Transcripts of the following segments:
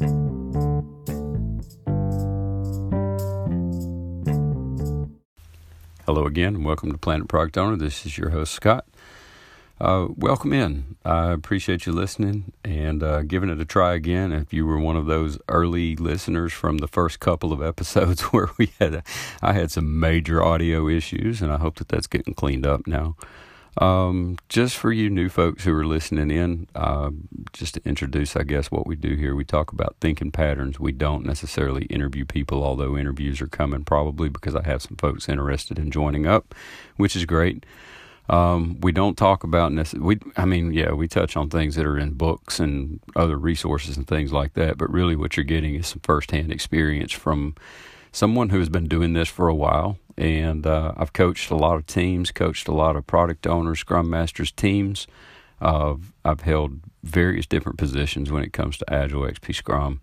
Hello again, and welcome to Planet Product Owner. This is your host, Scott. Uh, welcome in. I appreciate you listening and uh, giving it a try again. If you were one of those early listeners from the first couple of episodes where we had, a, I had some major audio issues, and I hope that that's getting cleaned up now. Um, just for you new folks who are listening in, uh, just to introduce, I guess, what we do here. We talk about thinking patterns. We don't necessarily interview people, although interviews are coming probably because I have some folks interested in joining up, which is great. Um, we don't talk about necessarily. We, I mean, yeah, we touch on things that are in books and other resources and things like that. But really, what you're getting is some firsthand experience from someone who has been doing this for a while. And uh, I've coached a lot of teams, coached a lot of product owners, scrum masters, teams. Uh, I've held various different positions when it comes to Agile, XP, Scrum,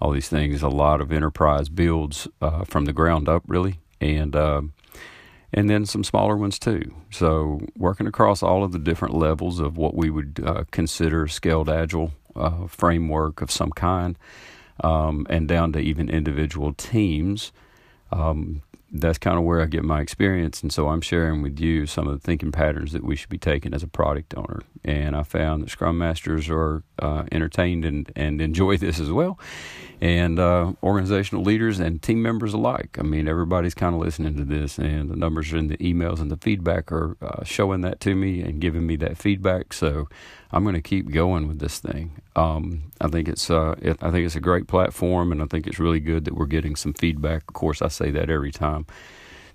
all these things. A lot of enterprise builds uh, from the ground up, really, and uh, and then some smaller ones too. So working across all of the different levels of what we would uh, consider scaled agile uh, framework of some kind, um, and down to even individual teams. Um, that's kind of where I get my experience, and so I'm sharing with you some of the thinking patterns that we should be taking as a product owner. And I found that Scrum Masters are uh, entertained and, and enjoy this as well, and uh, organizational leaders and team members alike. I mean, everybody's kind of listening to this, and the numbers in the emails and the feedback are uh, showing that to me and giving me that feedback. So I'm going to keep going with this thing. Um, I think it's uh, it, I think it's a great platform, and I think it's really good that we're getting some feedback. Of course, I say that every time.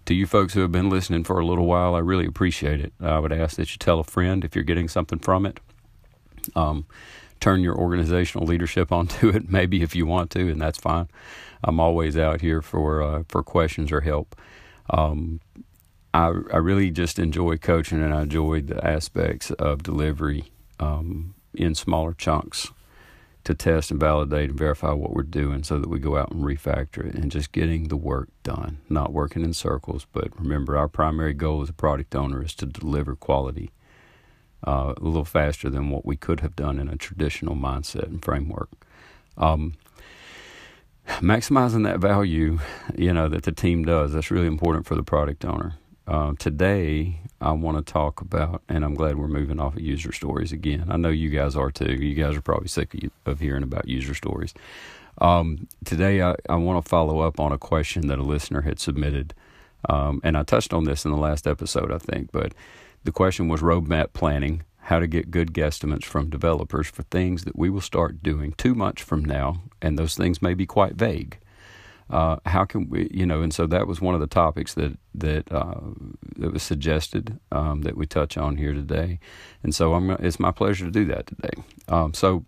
To you folks who have been listening for a little while, I really appreciate it. I would ask that you tell a friend if you're getting something from it. Um, turn your organizational leadership onto it, maybe if you want to, and that's fine. I'm always out here for uh, for questions or help. Um, I I really just enjoy coaching, and I enjoy the aspects of delivery um, in smaller chunks to test and validate and verify what we're doing so that we go out and refactor it and just getting the work done, not working in circles. But remember, our primary goal as a product owner is to deliver quality uh, a little faster than what we could have done in a traditional mindset and framework. Um, maximizing that value, you know, that the team does, that's really important for the product owner. Uh, today, I want to talk about, and I'm glad we're moving off of user stories again. I know you guys are too. You guys are probably sick of, hearing about user stories. Um, today, I, I want to follow up on a question that a listener had submitted. Um, and I touched on this in the last episode, I think, but the question was roadmap planning how to get good guesstimates from developers for things that we will start doing two months from now, and those things may be quite vague uh, how can we, you know, and so that was one of the topics that that uh, that was suggested um, that we touch on here today, and so I'm it's my pleasure to do that today. Um, so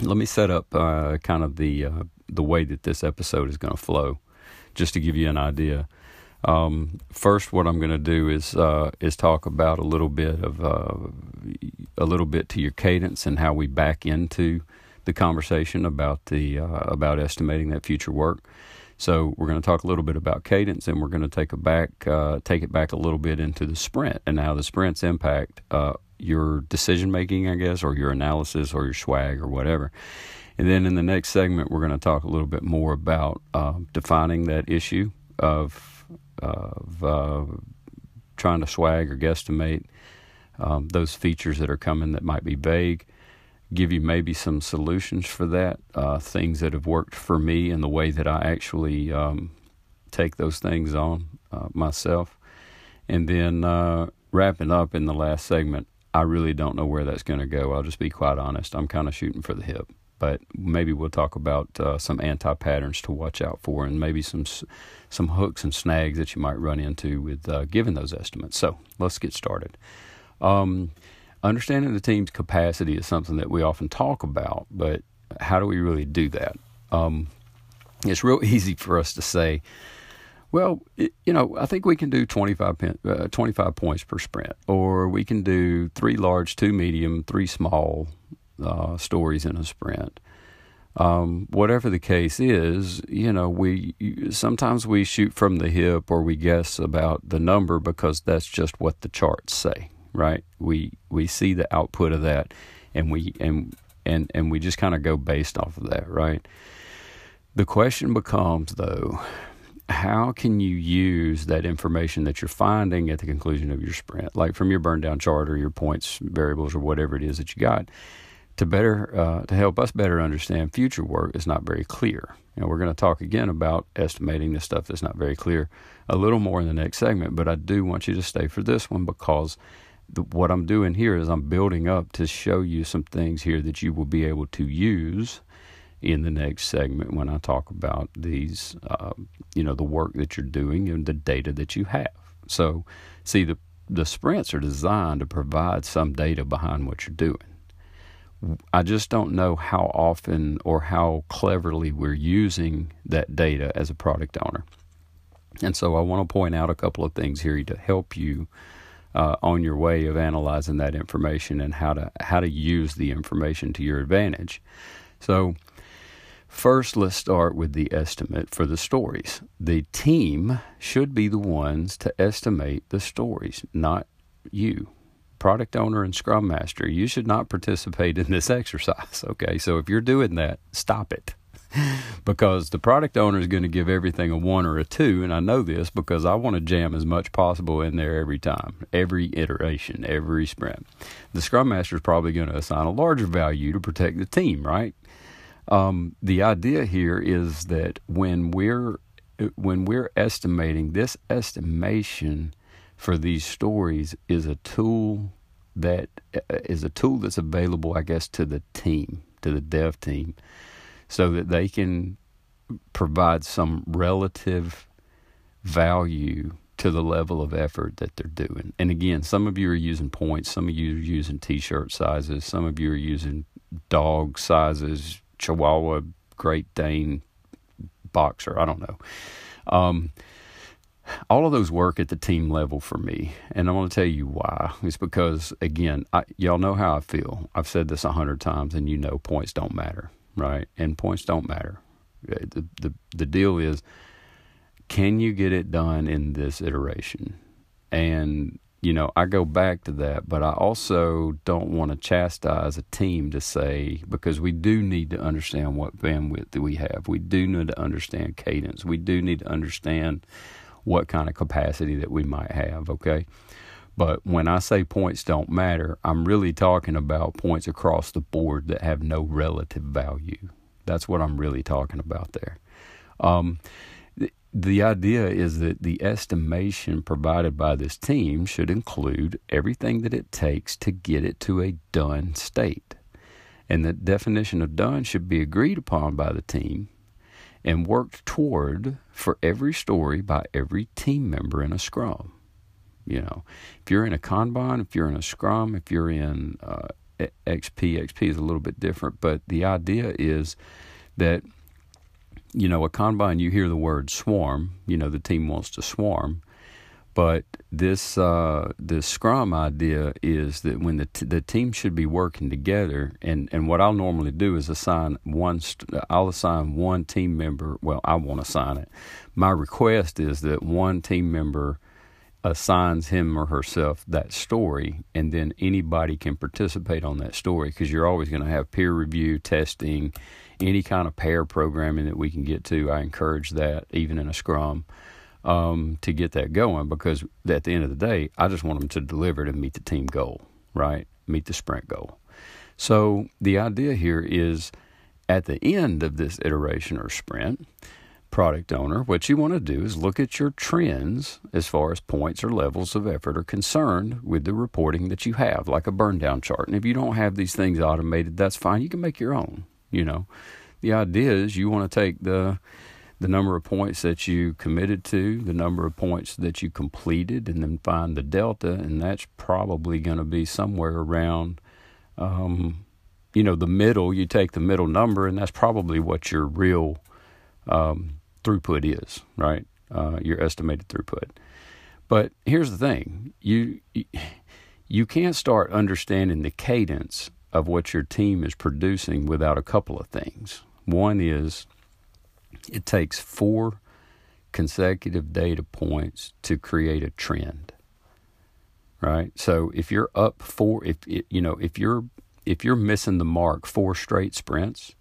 let me set up uh, kind of the uh, the way that this episode is going to flow, just to give you an idea. Um, first, what I'm going to do is uh, is talk about a little bit of uh, a little bit to your cadence and how we back into the conversation about the uh, about estimating that future work. So we're going to talk a little bit about cadence, and we're going to take a back uh, take it back a little bit into the sprint and how the sprints impact uh, your decision making, I guess, or your analysis, or your swag, or whatever. And then in the next segment, we're going to talk a little bit more about uh, defining that issue of of uh, trying to swag or guesstimate um, those features that are coming that might be vague give you maybe some solutions for that, uh, things that have worked for me in the way that I actually um, take those things on uh, myself. And then uh, wrapping up in the last segment, I really don't know where that's going to go. I'll just be quite honest. I'm kind of shooting for the hip. But maybe we'll talk about uh, some anti patterns to watch out for, and maybe some some hooks and snags that you might run into with uh, giving those estimates. So let's get started. Um, understanding the team's capacity is something that we often talk about, but how do we really do that? Um, it's real easy for us to say, well, it, you know, I think we can do 25, pen, uh, 25 points per sprint, or we can do three large, two medium, three small uh, stories in a sprint. Um, whatever the case is, you know, we sometimes we shoot from the hip or we guess about the number because that's just what the charts say right? We we see the output of that, and we and and and we just kind of go based off of that, right? The question becomes though, how can you use that information that you're finding at the conclusion of your sprint, like from your burn down chart or your points variables or whatever it is that you got, to better uh, to help us better understand future work is not very clear. And we're going to talk again about estimating the stuff that's not very clear a little more in the next segment. But I do want you to stay for this one because the, what I'm doing here is I'm building up to show you some things here that you will be able to use in the next segment when I talk about these, uh, you know, the work that you're doing and the data that you have. So, see, the the sprints are designed to provide some data behind what you're doing. I just don't know how often or how cleverly we're using that data as a product owner. And so I want to point out a couple of things here to help you uh, on your way of analyzing that information and how to how to use the information to your advantage. So first let's start with the estimate for the stories. The team should be the ones to estimate the stories, not you product owner and scrum master, you should not participate in this exercise. Okay, so if you're doing that, stop it. because the product owner is going to give everything a one or a two, and I know this because I want to jam as much possible in there every time, every iteration, every sprint. The scrum master is probably going to assign a larger value to protect the team, right? Um, the idea here is that when we're when we're estimating this estimation for these stories is a tool that uh, a tool that's available, I guess, to the team, to the dev team, so that they can provide some relative value to the level of effort that they're doing. And again, some of you are using points, some of you are using t-shirt sizes, some of you are using dog sizes, Chihuahua, Great Dane, boxer. I don't know. Um, all of those work at the team level for me. And I want to tell you why. It's because, again, I, y'all know how I feel. I've said this a hundred times, and you know points don't matter, right? And points don't matter. Uh, the, the, the deal is, can you get it done in this iteration? And, you know, I go back to that, but I also don't want to chastise a team to say, because we do need to understand what bandwidth we have. We do need to understand cadence. We do need to understand what kind of capacity that we might have, okay? But when I say points don't matter, I'm really talking about points across the board that have no relative value. That's what I'm really talking about there. Um, the, idea is that the estimation provided by this team should include everything that it takes to get it to a done state. And the definition of done should be agreed upon by the team and worked toward for every story by every team member in a scrum. You know, if you're in a Kanban, if you're in a scrum, if you're in uh, XP, XP is a little bit different, but the idea is that, you know, a Kanban, you hear the word swarm, you know, the team wants to swarm. But this uh, this Scrum idea is that when the t- the team should be working together, and, and what I'll normally do is assign one. St- I'll assign one team member. Well, I won't assign it. My request is that one team member assigns him or herself that story, and then anybody can participate on that story because you're always going to have peer review, testing, any kind of pair programming that we can get to. I encourage that even in a Scrum um, to get that going because at the end of the day, I just want them to deliver to meet the team goal, right? Meet the sprint goal. So the idea here is at the end of this iteration or sprint, product owner, what you want to do is look at your trends as far as points or levels of effort are concerned with the reporting that you have, like a burn down chart. And if you don't have these things automated, that's fine. You can make your own, you know. The idea is you want to take the the number of points that you committed to, the number of points that you completed, and then find the delta, and that's probably going to be somewhere around, um, you know, the middle. You take the middle number, and that's probably what your real um, throughput is, right? Uh, your estimated throughput. But here's the thing: you you can't start understanding the cadence of what your team is producing without a couple of things. One is it takes four consecutive data points to create a trend. Right? So if you're up four if you know, if you're if you're missing the mark four straight sprints,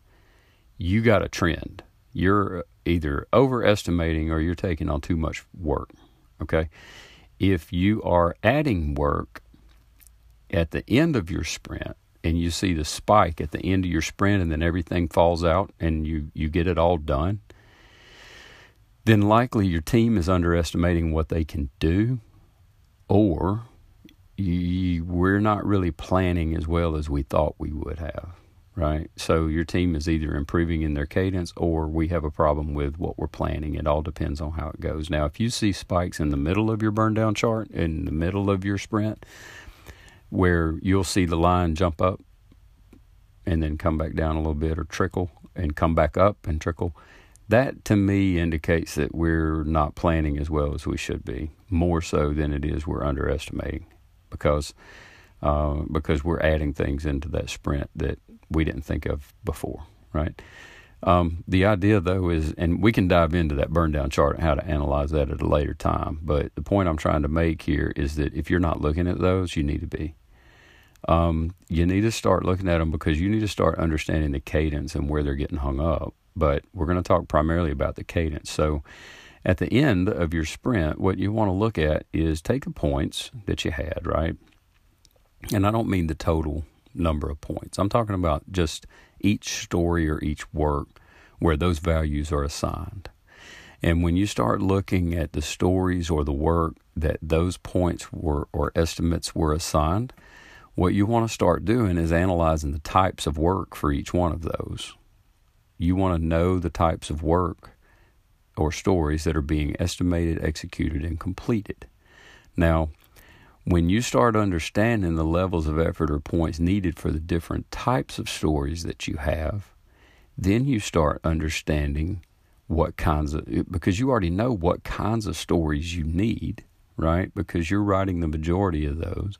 you got a trend. You're either overestimating or you're taking on too much work. Okay. If you are adding work at the end of your sprint and you see the spike at the end of your sprint and then everything falls out and you, you get it all done, then likely your team is underestimating what they can do or you, we're not really planning as well as we thought we would have right? So your team is either improving in their cadence or we have a problem with what we're planning. It all depends on how it goes. Now, if you see spikes in the middle of your burn down chart, in the middle of your sprint, where you'll see the line jump up and then come back down a little bit or trickle and come back up and trickle, that to me indicates that we're not planning as well as we should be, more so than it is we're underestimating because uh, because we're adding things into that sprint that we didn't think of before, right? Um, the idea, though, is, and we can dive into that burn down chart and how to analyze that at a later time. But the point I'm trying to make here is that if you're not looking at those, you need to be. Um, you need to start looking at them because you need to start understanding the cadence and where they're getting hung up. But we're going to talk primarily about the cadence. So, at the end of your sprint, what you want to look at is take the points that you had, right? And I don't mean the total number of points. I'm talking about just each story or each work where those values are assigned. And when you start looking at the stories or the work that those points were or estimates were assigned, what you want to start doing is analyzing the types of work for each one of those. You want to know the types of work or stories that are being estimated, executed, and completed. Now, when you start understanding the levels of effort or points needed for the different types of stories that you have, then you start understanding what kinds of, because you already know what kinds of stories you need, right? Because you're writing the majority of those.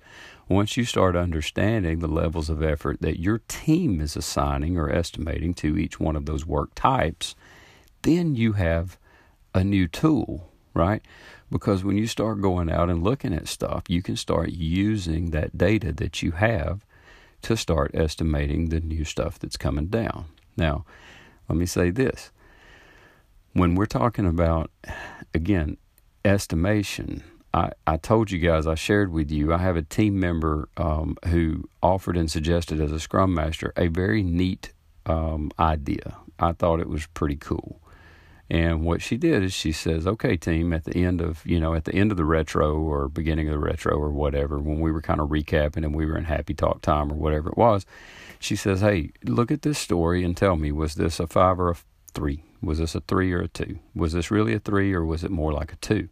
Once you start understanding the levels of effort that your team is assigning or estimating to each one of those work types, then you have a new tool, right? Because when you start going out and looking at stuff, you can start using that data that you have to start estimating the new stuff that's coming down. Now, let me say this. When we're talking about, again, estimation, I, I told you guys, I shared with you, I have a team member um, who offered and suggested as a Scrum Master a very neat um, idea. I thought it was pretty cool. And what she did is she says, "Okay, team, at the end of you know at the end of the retro or beginning of the retro or whatever, when we were kind of recapping and we were in happy talk time or whatever it was, she says, "Hey, look at this story and tell me, was this a five or a three? Was this a three or a two? Was this really a three or was it more like a two?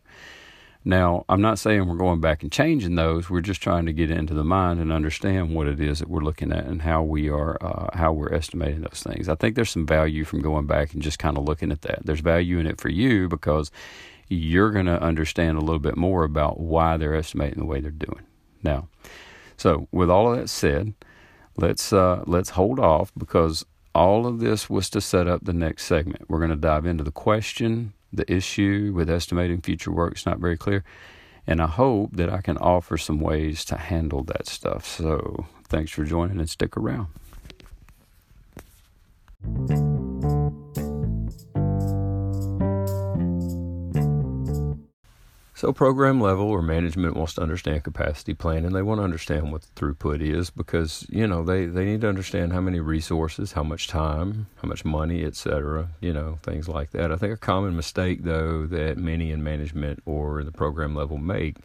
Now, I'm not saying we're going back and changing those. We're just trying to get into the mind and understand what it is that we're looking at and how we are, uh, how we're estimating those things. I think there's some value from going back and just kind of looking at that. There's value in it for you because you're going to understand a little bit more about why they're estimating the way they're doing. Now, so with all of that said, let's uh, let's hold off because all of this was to set up the next segment. We're going to dive into the question the issue with estimating future work is not very clear. And I hope that I can offer some ways to handle that stuff. So thanks for joining and stick around. So, program level or management wants to understand capacity planning. They want to understand what throughput is because you know they, they need to understand how many resources, how much time, how much money, etc. You know things like that. I think a common mistake though that many in management or the program level make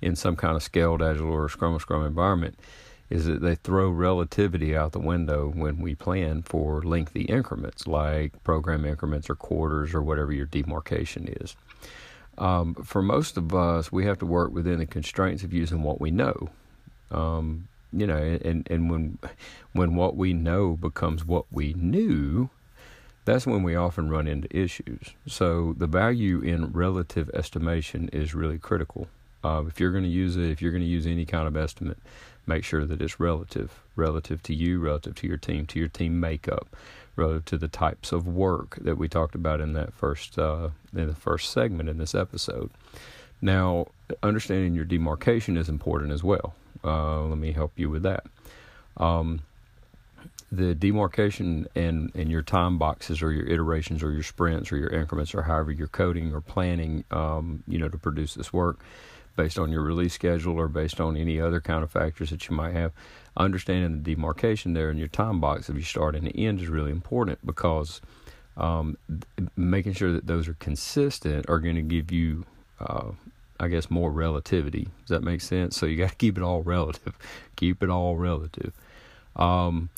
in some kind of scaled agile or scrum or scrum environment is that they throw relativity out the window when we plan for lengthy increments like program increments or quarters or whatever your demarcation is. Um, for most of us, we have to work within the constraints of using what we know. Um, you know, and, and when when what we know becomes what we knew, that's when we often run into issues. So the value in relative estimation is really critical. Uh, if you're going to use it, if you're going to use any kind of estimate, make sure that it's relative, relative to you, relative to your team, to your team makeup, relative to the types of work that we talked about in that first uh, in the first segment in this episode. Now, understanding your demarcation is important as well. Uh, let me help you with that. Um, the demarcation and, and your time boxes or your iterations or your sprints or your increments or however you're coding or planning, um, you know, to produce this work based on your release schedule or based on any other kind of factors that you might have. Understanding the demarcation there in your time box of your start and the end is really important because um, making sure that those are consistent are going to give you, uh, I guess, more relativity. Does that make sense? So you got to keep it all relative. keep it all relative. Um,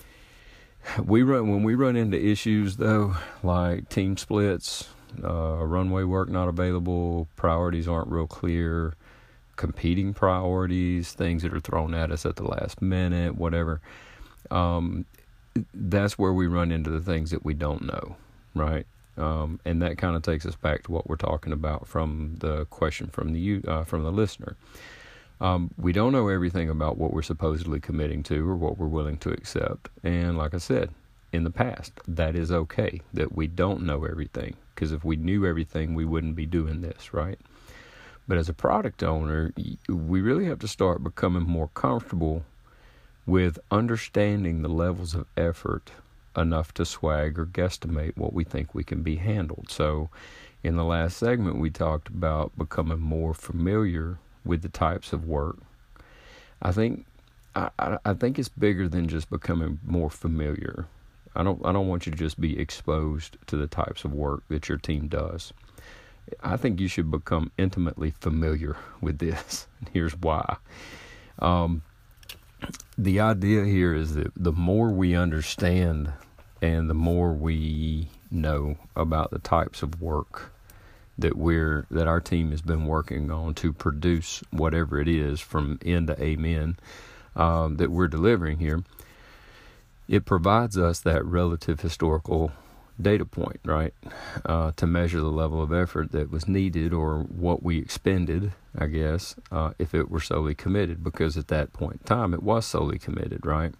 we run when we run into issues though, like team splits, uh, runway work not available, priorities aren't real clear, competing priorities, things that are thrown at us at the last minute, whatever. Um, that's where we run into the things that we don't know, right? Um, and that kind of takes us back to what we're talking about from the question from the uh, from the listener. Um, we don't know everything about what we're supposedly committing to or what we're willing to accept. And like I said in the past, that is okay that we don't know everything. Because if we knew everything, we wouldn't be doing this, right? But as a product owner, we really have to start becoming more comfortable with understanding the levels of effort enough to swag or guesstimate what we think we can be handled. So, in the last segment, we talked about becoming more familiar with the types of work. I think I, I think it's bigger than just becoming more familiar. I don't I don't want you to just be exposed to the types of work that your team does. I think you should become intimately familiar with this. Here's why. Um, the idea here is that the more we understand and the more we know about the types of work that we're that our team has been working on to produce whatever it is from end to amen um, that we're delivering here. It provides us that relative historical data point, right, uh, to measure the level of effort that was needed or what we expended, I guess, uh, if it were solely committed, because at that point in time it was solely committed, right?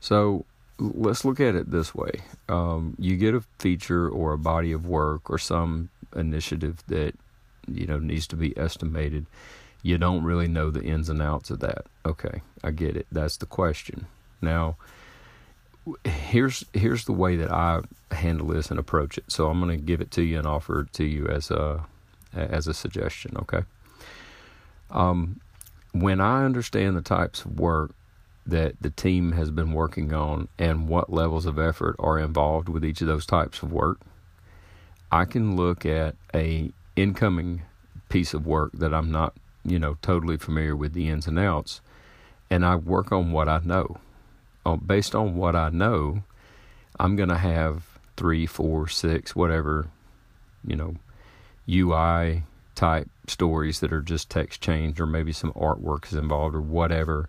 So let's look at it this way. Um, you get a feature or a body of work or some initiative that you know needs to be estimated. You don't really know the ins and outs of that. Okay i get it. That's the question. Now here's here's the way that i handle this and approach it so i'm going to give it to you and offer it to you as a as a suggestion okay um when i understand the types of work that the team has been working on and what levels of effort are involved with each of those types of work I can look at a incoming piece of work that I'm not, you know, totally familiar with the ins and outs, and I work on what I know. Based on what I know, I'm going to have three, four, six, whatever, you know, UI type stories that are just text changed, or maybe some artwork is involved, or whatever.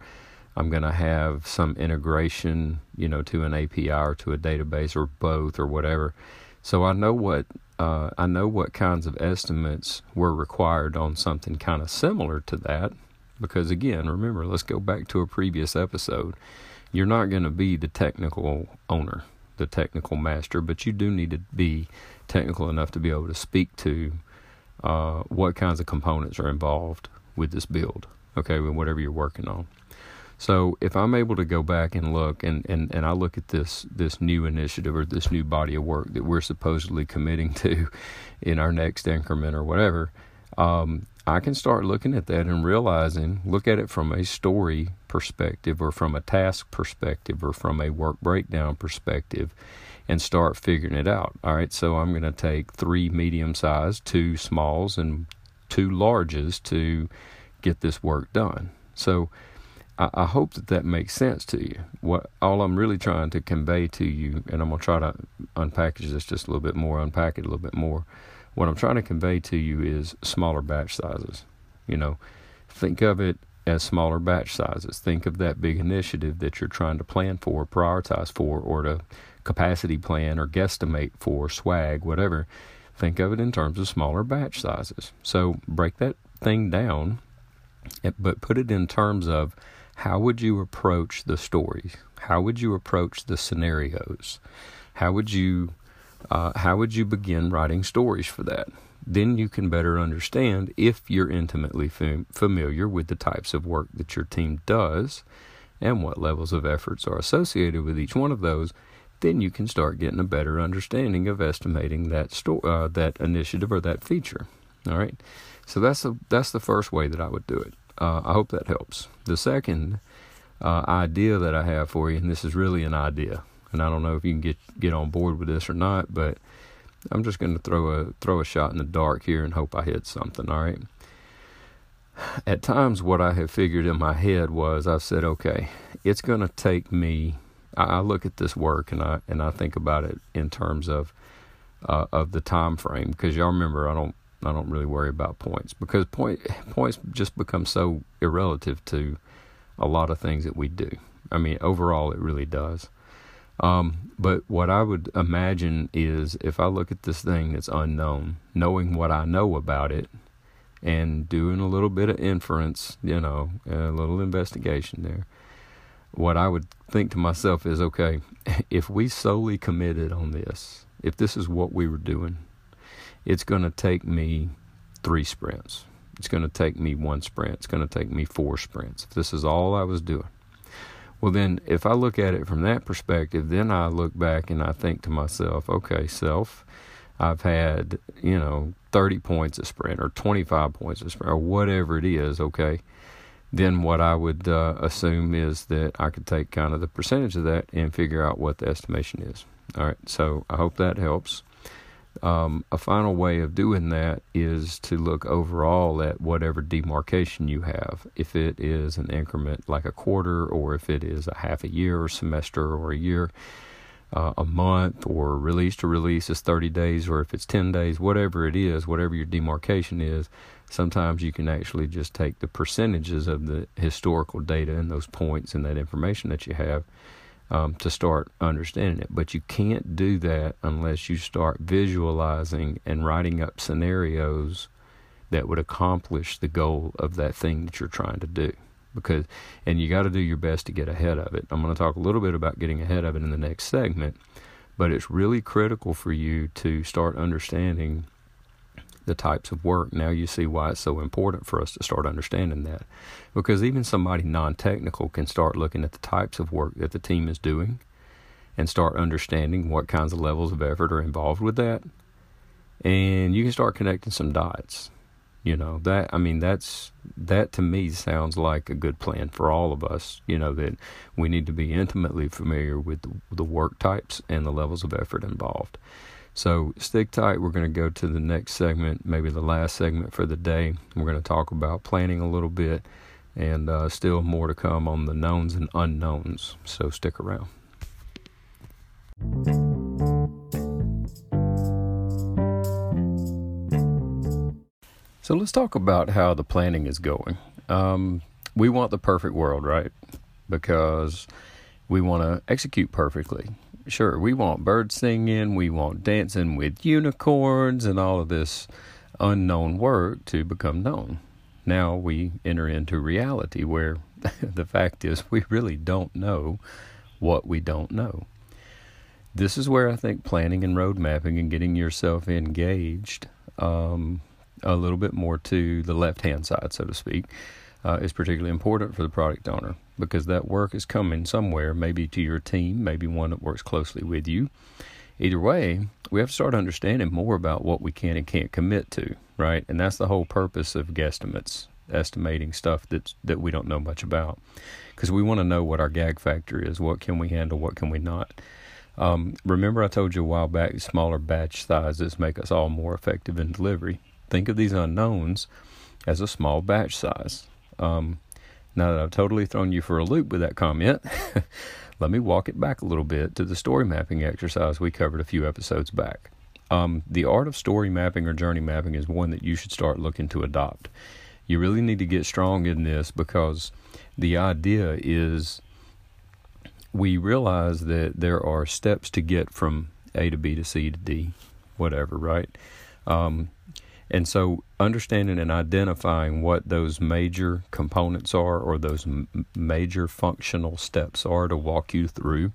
I'm going to have some integration, you know, to an API or to a database, or both, or whatever. So I know what uh, I know what kinds of estimates were required on something kind of similar to that. Because again, remember, let's go back to a previous episode. You're not going to be the technical owner, the technical master, but you do need to be technical enough to be able to speak to uh, what kinds of components are involved with this build, okay, with whatever you're working on. So if I'm able to go back and look and, and, and I look at this this new initiative or this new body of work that we're supposedly committing to in our next increment or whatever, um, I can start looking at that and realizing, look at it from a story perspective or from a task perspective or from a work breakdown perspective and start figuring it out. All right, so I'm going to take three medium sized, two smalls, and two larges to get this work done. So I, I hope that that makes sense to you. What all I'm really trying to convey to you, and I'm gonna try to unpackage this just a little bit more, unpack it a little bit more. What I'm trying to convey to you is smaller batch sizes. You know, think of it as smaller batch sizes. Think of that big initiative that you're trying to plan for, prioritize for, or to capacity plan or guesstimate for, swag, whatever. Think of it in terms of smaller batch sizes. So break that thing down, eh, but put it in terms of how would you approach the stories? How would you approach the scenarios? How would you uh, how would you begin writing stories for that? Then you can better understand if you're intimately fam- familiar with the types of work that your team does and what levels of efforts are associated with each one of those, then you can start getting a better understanding of estimating that sto- uh, that initiative or that feature. All right, so that's the that's the first way that I would do it. Uh, I hope that helps. The second uh, idea that I have for you, and this is really an idea, and I don't know if you can get get on board with this or not, but I'm just going to throw a throw a shot in the dark here and hope I hit something. All right. At times, what I have figured in my head was I've said, okay, it's going to take me. I, I, look at this work and I and I think about it in terms of uh, of the time frame because y'all remember I don't I don't really worry about points because point points just become so irrelative to a lot of things that we do. I mean, overall, it really does. Um, but what I would imagine is if I look at this thing that's unknown, knowing what I know about it, and doing a little bit of inference, you know, a little investigation there, what I would think to myself is okay, if we solely committed on this, if this is what we were doing, it's going to take me three sprints. It's going to take me one sprint. It's going to take me four sprints. If this is all I was doing. Well, then, if I look at it from that perspective, then I look back and I think to myself, okay, self, I've had, you know, 30 points a sprint or 25 points a sprint or whatever it is, okay, then what I would uh, assume is that I could take kind of the percentage of that and figure out what the estimation is. All right, so I hope that helps. Um, a final way of doing that is to look overall at whatever demarcation you have. If it is an increment like a quarter, or if it is a half a year, or semester, or a year, uh, a month, or release to release is 30 days, or if it's 10 days, whatever it is, whatever your demarcation is, sometimes you can actually just take the percentages of the historical data and those points and that information that you have um, to start understanding it. But you can't do that unless you start visualizing and writing up scenarios that would accomplish the goal of that thing that you're trying to do. Because, and you got to do your best to get ahead of it. I'm going to talk a little bit about getting ahead of it in the next segment, but it's really critical for you to start understanding the types of work. Now you see why it's so important for us to start understanding that. Because even somebody non technical can start looking at the types of work that the team is doing and start understanding what kinds of levels of effort are involved with that. And you can start connecting some dots. You know, that, I mean, that's, that to me sounds like a good plan for all of us. You know, that we need to be intimately familiar with the, the work types and the levels of effort involved. So stick tight. We're going to go to the next segment, maybe the last segment for the day. We're going to talk about planning a little bit and uh, still more to come on the knowns and unknowns. So stick around. So let's talk about how the planning is going. Um, we want the perfect world, right? Because we want to execute perfectly sure, we want birds singing, we want dancing with unicorns, and all of this unknown work to become known. Now we enter into reality where the fact is we really don't know what we don't know. This is where I think planning and road mapping and getting yourself engaged um, a little bit more to the left hand side, so to speak, uh, is particularly important for the product owner because that work is coming somewhere, maybe to your team, maybe one that works closely with you. Either way, we have to start understanding more about what we can and can't commit to, right? And that's the whole purpose of guesstimates, estimating stuff that that we don't know much about, because we want to know what our gag factor is. What can we handle? What can we not? Um, remember, I told you a while back, smaller batch sizes make us all more effective in delivery. Think of these unknowns as a small batch size. Um, now that I've totally thrown you for a loop with that comment, let me walk it back a little bit to the story mapping exercise we covered a few episodes back. Um, the art of story mapping or journey mapping is one that you should start looking to adopt. You really need to get strong in this because the idea is we realize that there are steps to get from A to B to C to D, whatever, right? Um, and so, understanding and identifying what those major components are or those m- major functional steps are to walk you through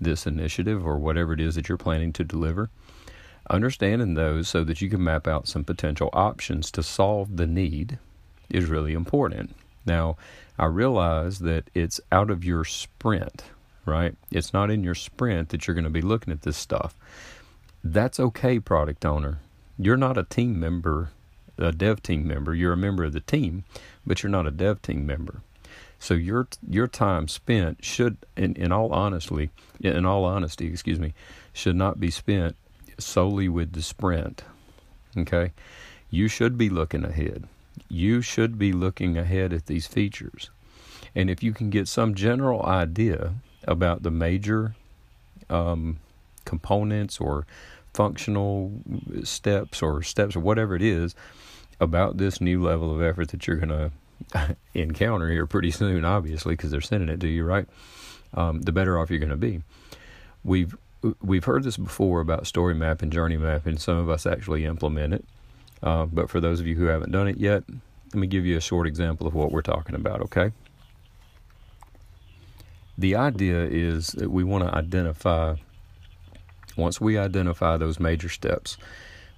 this initiative or whatever it is that you're planning to deliver, understanding those so that you can map out some potential options to solve the need is really important. Now, I realize that it's out of your sprint, right? It's not in your sprint that you're going to be looking at this stuff. That's okay, product owner. You're not a team member, a dev team member. You're a member of the team, but you're not a dev team member. So your your time spent should, in, in all honesty, in all honesty, excuse me, should not be spent solely with the sprint. Okay, you should be looking ahead. You should be looking ahead at these features, and if you can get some general idea about the major um, components or functional steps or steps or whatever it is about this new level of effort that you're going to encounter here pretty soon, obviously, because they're sending it to you, right? Um, the better off you're going to be. We've we've heard this before about story map and journey map, and some of us actually implement it. Uh, but for those of you who haven't done it yet, let me give you a short example of what we're talking about. Okay. The idea is that we want to identify. Once we identify those major steps,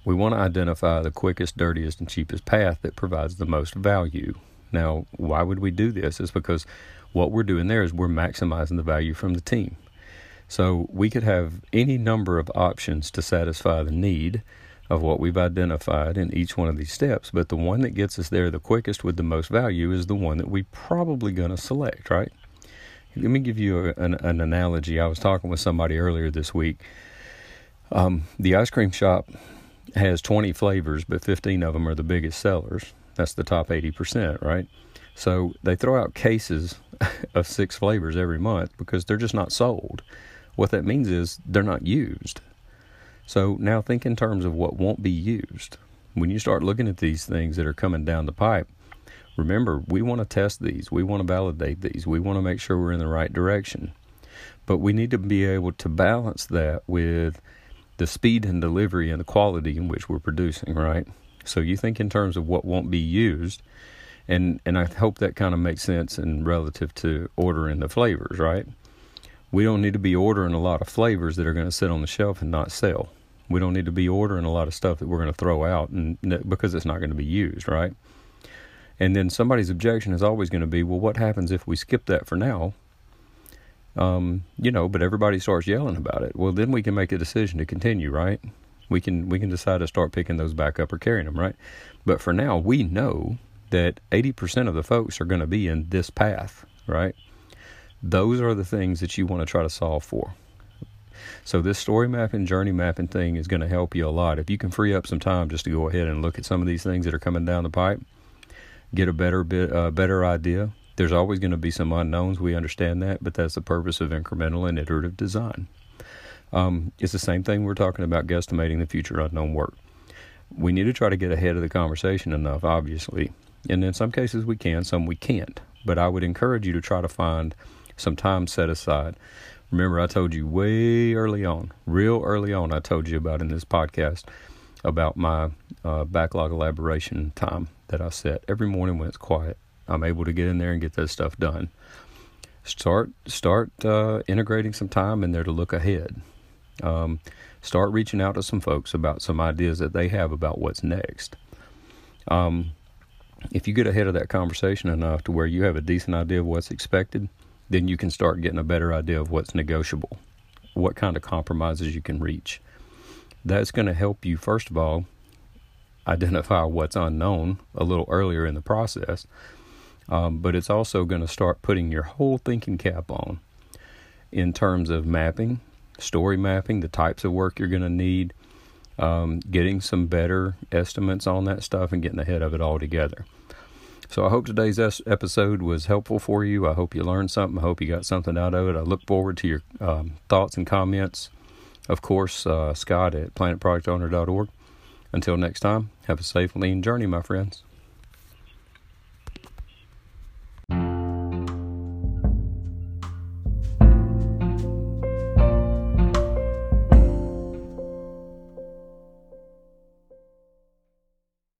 we want to identify the quickest, dirtiest, and cheapest path that provides the most value now, why would we do this? Is because what we're doing there is we're maximizing the value from the team. So we could have any number of options to satisfy the need of what we've identified in each one of these steps, but the one that gets us there the quickest with the most value is the one that we're probably going to select, right? Let me give you an, an, analogy. I was talking with somebody earlier this week. Um, the ice cream shop has 20 flavors, but 15 of them are the biggest sellers. That's the top 80%, right? So they throw out cases of six flavors every month because they're just not sold. What that means is they're not used. So now think in terms of what won't be used. When you start looking at these things that are coming down the pipe, remember, we want to test these, we want to validate these, we want to make sure we're in the right direction. But we need to be able to balance that with the speed and delivery and the quality in which we're producing, right? So you think in terms of what won't be used, and and I hope that kind of makes sense in relative to ordering the flavors, right? We don't need to be ordering a lot of flavors that are going to sit on the shelf and not sell. We don't need to be ordering a lot of stuff that we're going to throw out and because it's not going to be used, right? And then somebody's objection is always going to be, well, what happens if we skip that for now? Um, you know, but everybody starts yelling about it. Well, then we can make a decision to continue, right? we can we can decide to start picking those back up or carrying them, right? But for now, we know that 80% of the folks are going to be in this path, right? Those are the things that you want to try to solve for. So this story mapping, journey mapping thing is going to help you a lot. If you can free up some time just to go ahead and look at some of these things that are coming down the pipe, get a better bit, uh, better idea. There's always going to be some unknowns. We understand that, but that's the purpose of incremental and iterative design. Um, it's the same thing we're talking about guesstimating the future unknown work. We need to try to get ahead of the conversation enough, obviously. And in some cases we can, some we can't. But I would encourage you to try to find some time set aside. Remember, I told you way early on, real early on, I told you about in this podcast about my uh, backlog elaboration time that I set every morning when it's quiet. I'm able to get in there and get that stuff done. Start start uh, integrating some time in there to look ahead. Um, start reaching out to some folks about some ideas that they have about what's next. Um, if you get ahead of that conversation enough to where you have a decent idea of what's expected, then you can start getting a better idea of what's negotiable, what kind of compromises you can reach. That's going to help you, first of all, identify what's unknown a little earlier in the process. Um, but it's also going to start putting your whole thinking cap on in terms of mapping story mapping, the types of work you're going to need, um, getting some better estimates on that stuff, and getting ahead of it all together. So I hope today's episode was helpful for you. I hope you learned something. I hope you got something out of it. I look forward to your um, thoughts and comments. Of course, uh, Scott at planetproductowner.org. Until next time, have a safe, lean journey, my friends.